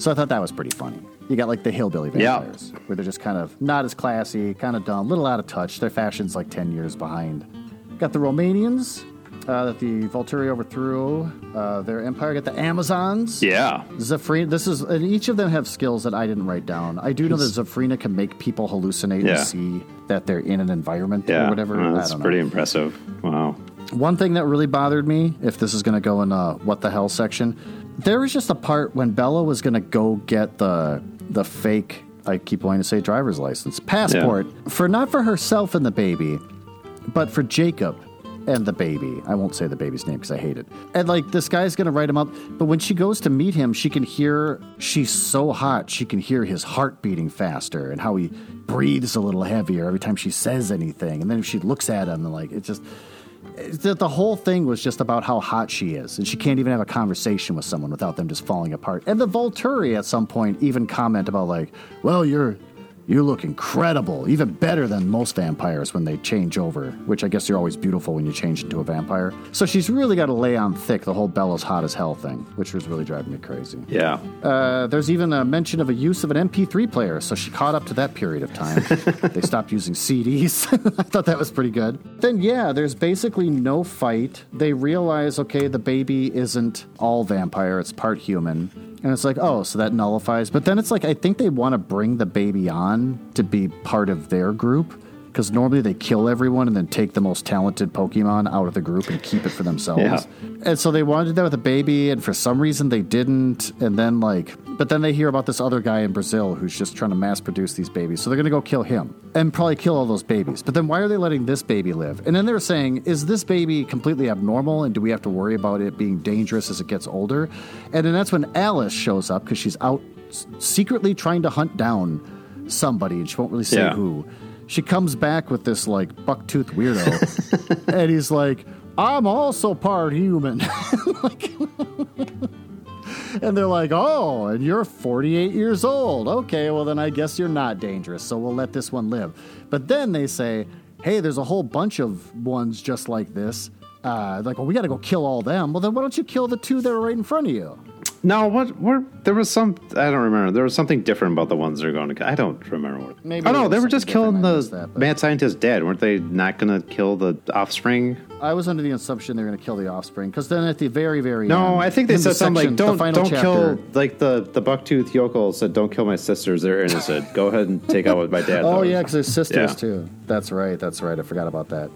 [SPEAKER 1] So I thought that was pretty funny. You got like the hillbilly
[SPEAKER 2] Yeah.
[SPEAKER 1] vampires, where they're just kind of not as classy, kind of dumb, a little out of touch. Their fashion's like 10 years behind. Got the Romanians uh, that the Volturi overthrew uh, their empire. Got the Amazons.
[SPEAKER 2] Yeah.
[SPEAKER 1] Zafrina, this is, and each of them have skills that I didn't write down. I do know that Zafrina can make people hallucinate
[SPEAKER 2] Yeah.
[SPEAKER 1] and see that they're in an environment
[SPEAKER 2] Yeah.
[SPEAKER 1] or whatever.
[SPEAKER 2] Uh,
[SPEAKER 1] I
[SPEAKER 2] that's pretty impressive. Wow.
[SPEAKER 1] One thing that really bothered me, if this is going to go in uh, what the hell section, there was just a part when Bella was going to go get the the fake. I keep wanting to say driver's license passport for not for herself and the baby, but for Jacob and the baby. I won't say the baby's name because I hate it. And like this guy's gonna write him up, but when she goes to meet him, she can hear she's so hot she can hear his heart beating faster and how he breathes a little heavier every time she says anything. And then if she looks at him, and like it just the, the whole thing was just about how hot she is, and she mm-hmm. can't even have a conversation with someone without them just falling apart. And the Volturi at some point even comment about like, "Well, you're you look incredible, even better than most vampires when they change over." Which I guess you're always beautiful when you change into a vampire. So she's really got to lay on thick the whole Bella's hot as hell thing, which was really driving me crazy.
[SPEAKER 2] Yeah.
[SPEAKER 1] Uh, there's even a mention of a use of an MP3 player, so she caught up to that period of time. they stopped using CDs. I thought that was pretty good. Then, yeah, there's basically no fight. They realize, okay, the baby isn't all vampire, it's part human. And it's like, oh, so that nullifies. But then it's like, I think they want to bring the baby on to be part of their group. Because normally they kill everyone and then take the most talented Pokemon out of the group and keep it for themselves.
[SPEAKER 2] Yeah.
[SPEAKER 1] And so they wanted to do that with a baby, and for some reason they didn't. And then, like, but then they hear about this other guy in Brazil who's just trying to mass produce these babies. So they're going to go kill him and probably kill all those babies. But then why are they letting this baby live? And then they're saying, is this baby completely abnormal? And do we have to worry about it being dangerous as it gets older? And then that's when Alice shows up because she's out secretly trying to hunt down somebody, and she won't really say
[SPEAKER 2] Yeah.
[SPEAKER 1] who. She comes back with this like bucktooth weirdo, and he's like, "I'm also part human." Like- and they're like, "Oh, and you're 48 years old. Okay, well then I guess you're not dangerous, so we'll let this one live." But then they say, "Hey, there's a whole bunch of ones just like this." Uh, like, well, we got to go kill all them. Well, then why don't you kill the two that are right in front of you?
[SPEAKER 2] No, what? What? There was some. I don't remember. There was something different about the ones they're going to. I don't remember what.
[SPEAKER 1] Maybe
[SPEAKER 2] Oh no, they were just killing. The
[SPEAKER 1] that,
[SPEAKER 2] mad scientist dead. Weren't they not going to kill the offspring?
[SPEAKER 1] I was under the assumption they were going to kill the offspring because then at the very, very
[SPEAKER 2] No,
[SPEAKER 1] end,
[SPEAKER 2] I think they
[SPEAKER 1] in the
[SPEAKER 2] said something
[SPEAKER 1] section,
[SPEAKER 2] like,
[SPEAKER 1] the
[SPEAKER 2] "Don't don't
[SPEAKER 1] chapter-
[SPEAKER 2] kill." Like the the bucktooth yokel said, "Don't kill my sisters. They're innocent. Go ahead and take out what my dad."
[SPEAKER 1] Oh
[SPEAKER 2] thought."
[SPEAKER 1] yeah, because there's sisters
[SPEAKER 2] Yeah.
[SPEAKER 1] too. That's right. That's right. I forgot about that.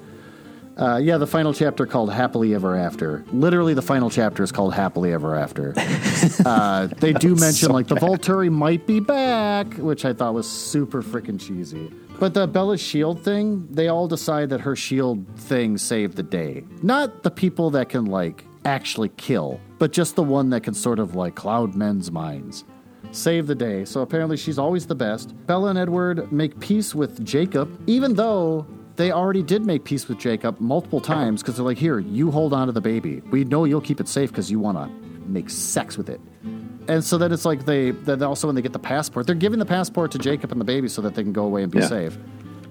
[SPEAKER 1] Uh, yeah, the final chapter called "Happily Ever After." Literally, the final chapter is called "Happily Ever After." uh, they do mention
[SPEAKER 2] so
[SPEAKER 1] like the. Volturi might be back, which I thought was super freaking cheesy. But the Bella Shield thing, they all decide that her shield thing saved the day. Not the people that can like actually kill, but just the one that can sort of like cloud men's minds save the day. So apparently she's always the best. Bella and Edward make peace with Jacob, even though they already did make peace with Jacob multiple times because they're like, here, you hold on to the baby. We know you'll keep it safe because you want to make sex with it. And so then it's like they, then also when they get the passport, they're giving the passport to Jacob and the baby so that they can go away and be
[SPEAKER 2] Yeah.
[SPEAKER 1] safe.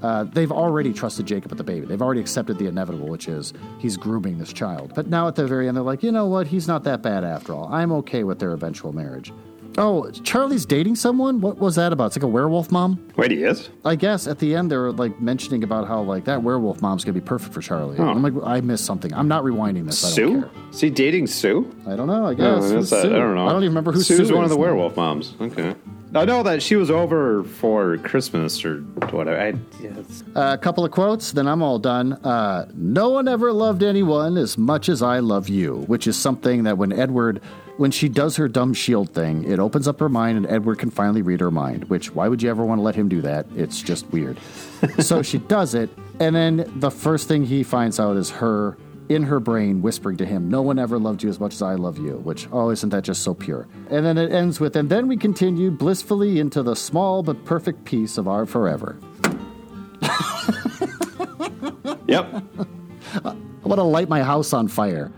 [SPEAKER 1] Uh, they've already trusted Jacob with the baby. They've already accepted the inevitable, which is he's grooming this child. But now at the very end, they're like, you know what? He's not that bad after all. I'm okay with their eventual marriage. Oh, Charlie's dating someone? What was that about? It's like a werewolf mom?
[SPEAKER 2] Wait, he is.
[SPEAKER 1] I guess at the end they were like mentioning about how like that werewolf mom's gonna be perfect for Charlie.
[SPEAKER 2] Huh.
[SPEAKER 1] I'm like, I missed something. I'm not rewinding this. I don't
[SPEAKER 2] Sue?
[SPEAKER 1] care.
[SPEAKER 2] Is he dating Sue?
[SPEAKER 1] I don't know. I
[SPEAKER 2] Oh,
[SPEAKER 1] guess.
[SPEAKER 2] that-
[SPEAKER 1] Sue?
[SPEAKER 2] I don't know.
[SPEAKER 1] I don't even remember who
[SPEAKER 2] Sue's
[SPEAKER 1] Sue
[SPEAKER 2] one of the
[SPEAKER 1] now.
[SPEAKER 2] werewolf moms. Okay. I know that she was over for Christmas or whatever. I, yeah, it's-
[SPEAKER 1] A couple of quotes, then I'm all done. Uh, no one ever loved anyone as much as I love you, which is something that when Edward, when she does her dumb shield thing, it opens up her mind and Edward can finally read her mind, which why would you ever want to let him do that? It's just weird. so she does it, and then the first thing he finds out is her in her brain, whispering to him, No one ever loved you as much as I love you, which, oh, isn't that just so pure? And then it ends with, And then we continued blissfully into the small but perfect peace of our forever.
[SPEAKER 2] Yep.
[SPEAKER 1] I want to light my house on fire.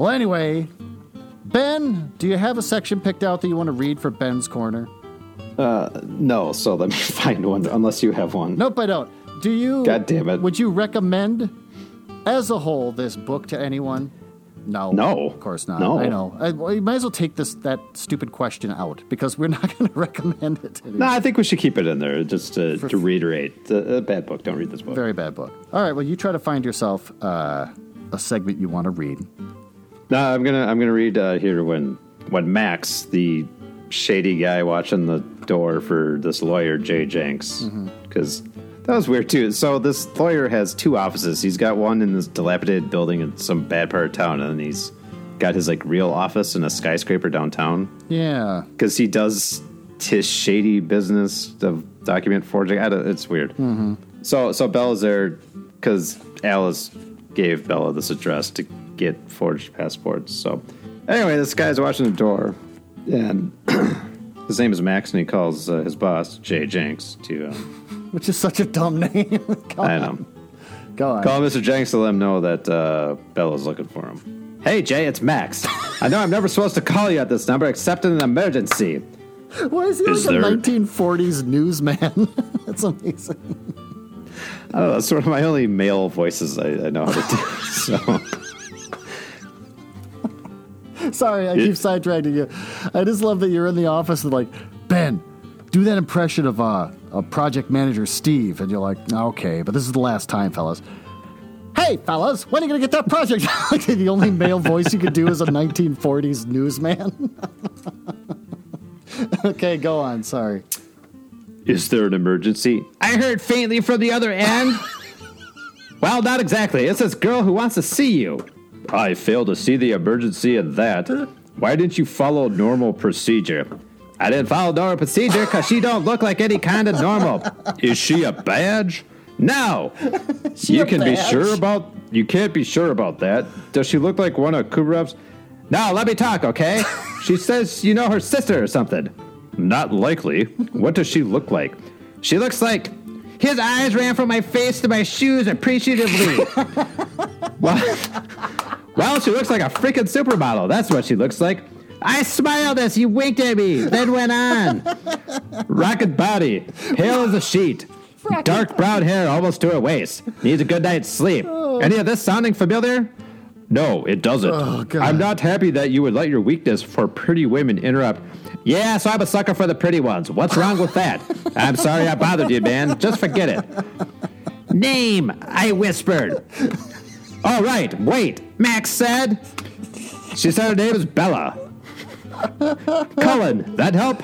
[SPEAKER 1] Well, anyway, Ben, do you have a section picked out that you want to read for Ben's Corner?
[SPEAKER 2] Uh, No, so let me find one, unless you have one.
[SPEAKER 1] Nope, I don't. Do you?
[SPEAKER 2] God damn it.
[SPEAKER 1] Would you recommend, as a whole, this book to anyone? No,
[SPEAKER 2] No.
[SPEAKER 1] of course not.
[SPEAKER 2] No.
[SPEAKER 1] I know. I, well, you might as well take this that stupid question out because we're not going to recommend it. To
[SPEAKER 2] No. I think we should keep it in there just to, to reiterate. A a bad book. Don't read this book.
[SPEAKER 1] Very bad book. All right. Well, you try to find yourself uh, a segment you want to read.
[SPEAKER 2] No, I'm gonna I'm gonna read uh, here when when Max, the shady guy watching the door for this lawyer Jay Jenks, because that was weird too. So this lawyer has two offices. He's got one in this dilapidated building in some bad part of town, and then he's got his like real office in a skyscraper downtown
[SPEAKER 1] Yeah.
[SPEAKER 2] because he does his shady business of document forging. It's weird. So so Bella's there because Alice gave Bella this address to get forged passports. So anyway, this guy's watching the door, and his name is Max, and he calls uh, his boss Jay Jenks to. Uh,
[SPEAKER 1] Which is such a dumb name.
[SPEAKER 2] I know.
[SPEAKER 1] Go on.
[SPEAKER 2] Call Mr. Jenks to let him know that uh, Bella's looking for him. Hey Jay, it's Max. I know I'm never supposed to call you at this number except in an emergency.
[SPEAKER 1] Why is he
[SPEAKER 2] Is
[SPEAKER 1] like a 1940s newsman? That's amazing.
[SPEAKER 2] I don't know, that's sort of my only male voices I, I know how to do. So
[SPEAKER 1] Sorry, I keep sidetracking you. I just love that you're in the office and like, Ben, do that impression of uh, a project manager Steve, and you're like, okay, but this is the last time, fellas. Hey, fellas, when are you gonna get that project? like the only male voice you could do is a 1940s newsman. okay, go on. Sorry.
[SPEAKER 2] Is there an emergency? I heard faintly from the other end. well, not exactly. It's this girl who wants to see you. I fail to see the emergency in that. Why didn't you follow normal procedure? I didn't follow normal procedure because she don't look like any kind of normal. Is she a badge? No. you can be sure about. You can't be sure about that. Does she look like one of Kubarev's? No, let me talk, okay? she says you know her sister or something. Not likely. What does she look like? She looks like his eyes ran from my face to my shoes appreciatively. well, well, she looks like a freaking supermodel. That's what she looks like. I smiled as he winked at me, then went on. Rocket body, pale as a sheet, dark brown hair almost to her waist. Needs a good night's sleep. Any of this sounding familiar? No, it doesn't.
[SPEAKER 1] Oh,
[SPEAKER 2] I'm not happy that you would let your weakness for pretty women interrupt. Yeah, so I'm a sucker for the pretty ones. What's wrong with that? I'm sorry I bothered you, man. Just forget it. Name, I whispered. All right, wait, Max said. She said her name is Bella. Cullen, that help?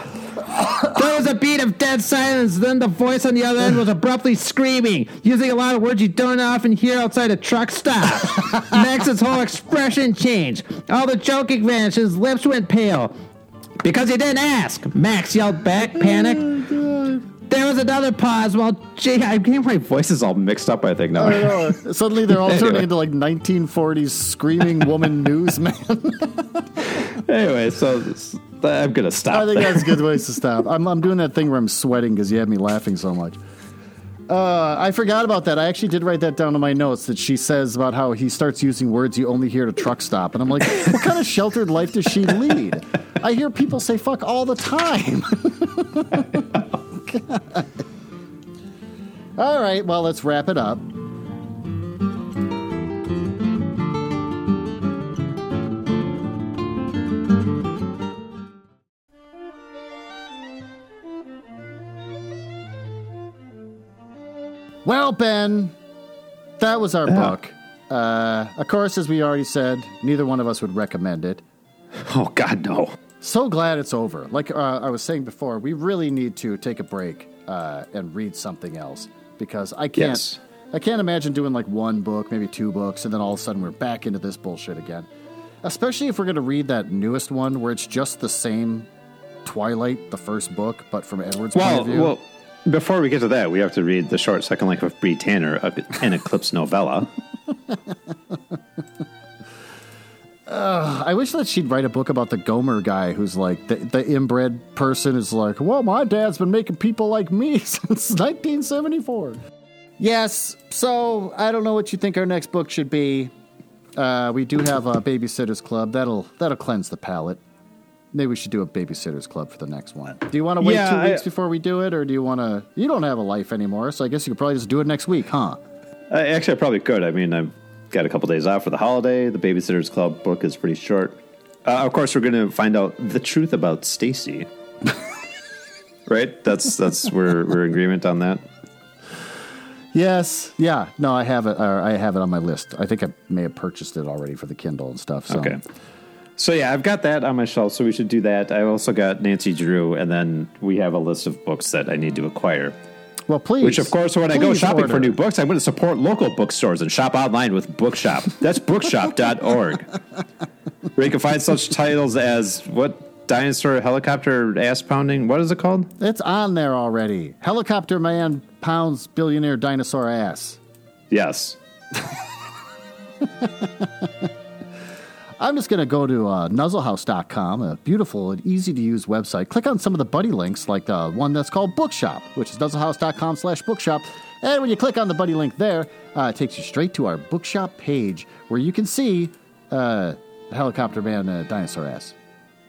[SPEAKER 2] There was a beat of dead silence, then the voice on the other end was abruptly screaming, using a lot of words you don't often hear outside a truck stop. Max's whole expression changed. All the joking vanished, his lips went pale. Because he didn't ask, Max yelled back, panicked. There was another pause while Jay. I'm getting my voices all mixed up, I think. Now.
[SPEAKER 1] I. Suddenly they're all turning into like 1940s screaming woman newsman.
[SPEAKER 2] anyway, so I'm going to stop.
[SPEAKER 1] I think
[SPEAKER 2] there.
[SPEAKER 1] that's a good place to stop. I'm, I'm doing that thing where I'm sweating because you had me laughing so much. Uh, I forgot about that. I actually did write that down in my notes that she says about how he starts using words you only hear at a truck stop. And I'm like, what kind of sheltered life does she lead? I hear people say fuck all the time. God. All right, well, let's wrap it up. Well, Ben, that was our book. Uh, of course, as we already said, neither one of us would recommend it.
[SPEAKER 2] Oh, God, no.
[SPEAKER 1] So glad it's over. Like uh, I was saying before, we really need to take a break uh, and read something else because I can't.
[SPEAKER 2] Yes.
[SPEAKER 1] I can't imagine doing like one book, maybe two books, and then all of a sudden we're back into this bullshit again. Especially if we're going to read that newest one where it's just the same Twilight, the first book, but from Edward's point of view.
[SPEAKER 2] well, before we get to that, we have to read the short second life of Bree Tanner, an Eclipse novella.
[SPEAKER 1] I wish that she'd write a book about the Gomer guy who's like the, the inbred person is like, well, my dad's been making people like me since 1974. Yes, so I don't know what you think our next book should be. Uh, we do have a babysitters club. That'll that'll cleanse the palate. Maybe we should do a babysitters club for the next one. Do you want to wait
[SPEAKER 2] Yeah,
[SPEAKER 1] two
[SPEAKER 2] I-
[SPEAKER 1] weeks before we do it, or do you want to? You don't have a life anymore, so I guess you could probably just do it next week, huh?
[SPEAKER 2] I, actually, I probably could. I mean, I've got a couple days off for the holiday. The Babysitters Club book is pretty short. Uh, of course, we're going to find out the truth about Stacey. right? That's that's we're we're in agreement on that.
[SPEAKER 1] Yes, yeah. No, I have it. Or I have it on my list. I think I may have purchased it already for the Kindle and stuff. So.
[SPEAKER 2] Okay. So yeah, I've got that on my shelf. So we should do that. I also got Nancy Drew, and then we have a list of books that I need to acquire.
[SPEAKER 1] Well, please.
[SPEAKER 2] Which, of course, when I go shopping for new books, I'm going to support local bookstores and shop online with Bookshop. That's bookshop.org. Where you can find such titles as what dinosaur helicopter ass pounding? What is it called?
[SPEAKER 1] It's on there already. Helicopter Man pounds billionaire dinosaur ass.
[SPEAKER 2] Yes.
[SPEAKER 1] I'm just going to go to uh, nuzzlehouse.com, a beautiful and easy to use website. Click on some of the buddy links, like the one that's called Bookshop, which is nuzzlehouse.com slash bookshop. And when you click on the buddy link there, uh, it takes you straight to our bookshop page where you can see uh, Helicopter Man uh, dinosaur ass.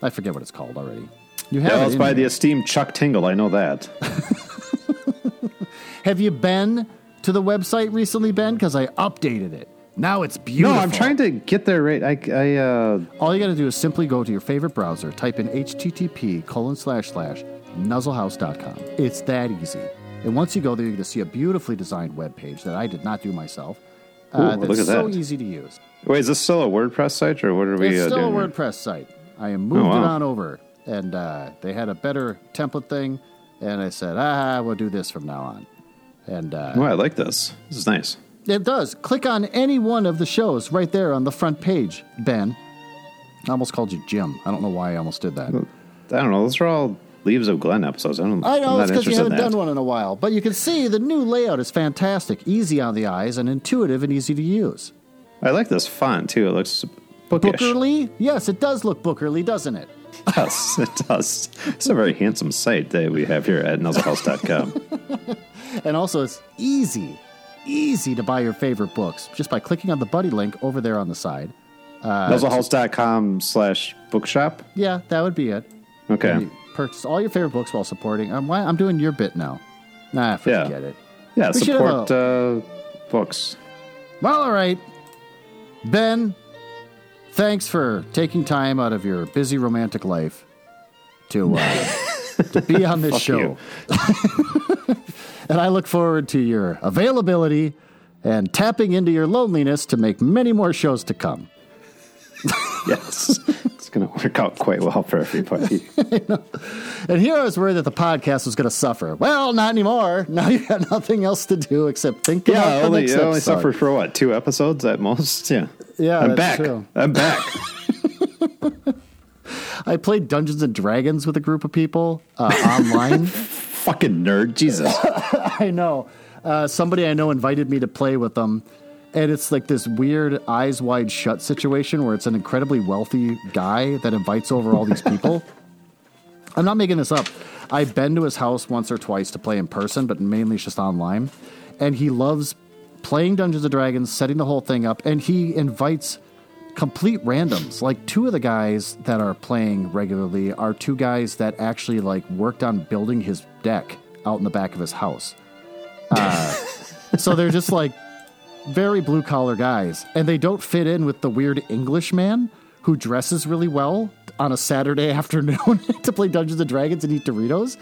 [SPEAKER 1] I forget what it's called already. You have
[SPEAKER 2] Yeah,
[SPEAKER 1] it
[SPEAKER 2] it's by the esteemed Chuck Tingle. I know that.
[SPEAKER 1] Have you been to the website recently, Ben? Because I updated it. Now it's beautiful. No.
[SPEAKER 2] I'm trying to get there right. I, I uh,
[SPEAKER 1] All you got to do is simply go to your favorite browser, type in http colon slash slash nuzzlehouse.com. It's that easy. And once you go there, you're going to see a beautifully designed web page that I did not do myself. Uh,
[SPEAKER 2] Ooh,
[SPEAKER 1] that's
[SPEAKER 2] look at
[SPEAKER 1] so
[SPEAKER 2] that.
[SPEAKER 1] easy to use.
[SPEAKER 2] wait. Is this still a WordPress site, or what are we
[SPEAKER 1] it's
[SPEAKER 2] uh,
[SPEAKER 1] still
[SPEAKER 2] doing?
[SPEAKER 1] a
[SPEAKER 2] here?
[SPEAKER 1] WordPress site. I moved
[SPEAKER 2] Oh, wow.
[SPEAKER 1] it on over, and uh, they had a better template thing. And I said, ah, we'll do this from now on. And uh,
[SPEAKER 2] Oh, I like this. This is nice.
[SPEAKER 1] It does. Click on any one of the shows right there on the front page, Ben. I almost called you Jim. I don't know why I almost did that.
[SPEAKER 2] I don't know. Those are all Leaves of Glen episodes. I don't.
[SPEAKER 1] I know it's because you haven't done one in a while, but you can see the new layout is fantastic, easy on the eyes, and intuitive and easy to use.
[SPEAKER 2] I like this font too. It looks bookish.
[SPEAKER 1] Bookerly? Yes, it does look Bookerly, doesn't it?
[SPEAKER 2] Yes, it does. It's a very handsome site that we have here at nuzzlehouse.com.
[SPEAKER 1] And also, it's easy, easy to buy your favorite books just by clicking on the buddy link over there on the side.
[SPEAKER 2] nuzzlehouse.com slash bookshop.
[SPEAKER 1] Yeah, that would be it.
[SPEAKER 2] Okay.
[SPEAKER 1] Purchase all your favorite books while supporting. I'm, I'm doing your bit now. Nah, forget
[SPEAKER 2] Yeah.
[SPEAKER 1] it.
[SPEAKER 2] Yeah,
[SPEAKER 1] We
[SPEAKER 2] support uh, books.
[SPEAKER 1] Well, all right. Ben, thanks for taking time out of your busy romantic life to uh, to be on this show. and I look forward to your availability and tapping into your loneliness to make many more shows to come.
[SPEAKER 2] Yes. it's going to work out quite well for everybody.
[SPEAKER 1] And here I was worried that the podcast was going to suffer. Well, not anymore. Now you got nothing else to do except think
[SPEAKER 2] yeah,
[SPEAKER 1] about
[SPEAKER 2] only,
[SPEAKER 1] next
[SPEAKER 2] I only suffered for what, two episodes at most? Yeah.
[SPEAKER 1] Yeah,
[SPEAKER 2] I'm back.
[SPEAKER 1] true.
[SPEAKER 2] I'm back.
[SPEAKER 1] I played Dungeons and Dragons with a group of people uh, online.
[SPEAKER 2] Fucking nerd. Jesus.
[SPEAKER 1] I know. Uh, somebody I know invited me to play with them. And it's like this weird eyes wide shut situation where it's an incredibly wealthy guy that invites over all these people. I'm not making this up. I've been to his house once or twice to play in person, but mainly it's just online. And he loves playing Dungeons and Dragons, setting the whole thing up, and he invites complete randoms. Like two of the guys that are playing regularly are two guys that actually like worked on building his deck out in the back of his house. Uh, so they're just like very blue collar guys, and they don't fit in with the weird English man who dresses really well on a Saturday afternoon to play Dungeons and Dragons and eat Doritos.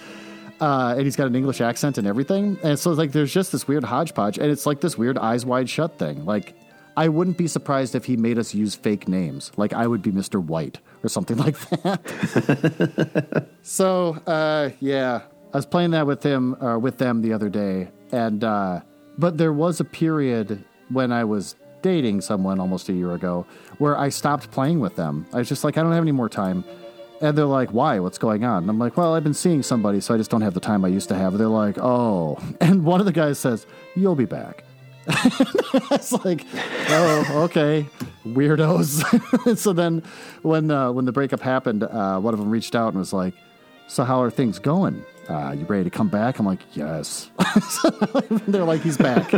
[SPEAKER 1] Uh, and he's got an English accent and everything. And so, like, there's just this weird hodgepodge, and it's like this weird eyes wide shut thing. Like, I wouldn't be surprised if he made us use fake names. Like, I would be Mr. White or something like that. so, uh, yeah, I was playing that with him or with them the other day, and uh, but there was a period when I was dating someone almost a year ago where I stopped playing with them. I was just like, I don't have any more time. And they're like, why? What's going on? And I'm like, well, I've been seeing somebody, so I just don't have the time I used to have. They're like, oh. And one of the guys says, you'll be back. it's like, oh, okay, weirdos. so then, when uh, when the breakup happened, uh, one of them reached out and was like, "So how are things going? Uh, you ready to come back?" I'm like, "Yes." They're like, "He's back."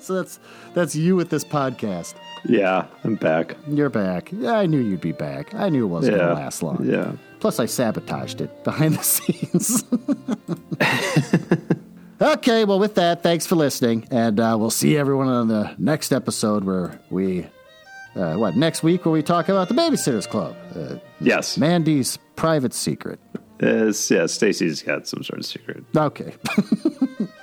[SPEAKER 1] so that's that's you with this podcast.
[SPEAKER 2] Yeah, I'm back.
[SPEAKER 1] You're back. Yeah, I knew you'd be back. I knew it wasn't
[SPEAKER 2] Yeah.
[SPEAKER 1] to last long.
[SPEAKER 2] Yeah.
[SPEAKER 1] Plus, I sabotaged it behind the scenes. Okay, well, with that, thanks for listening. And uh, we'll see everyone on the next episode where we, uh, what, next week where we talk about the Babysitters Club. Uh,
[SPEAKER 2] Yes.
[SPEAKER 1] Mandy's private secret.
[SPEAKER 2] It's, yeah, Stacey's got some sort of secret.
[SPEAKER 1] Okay.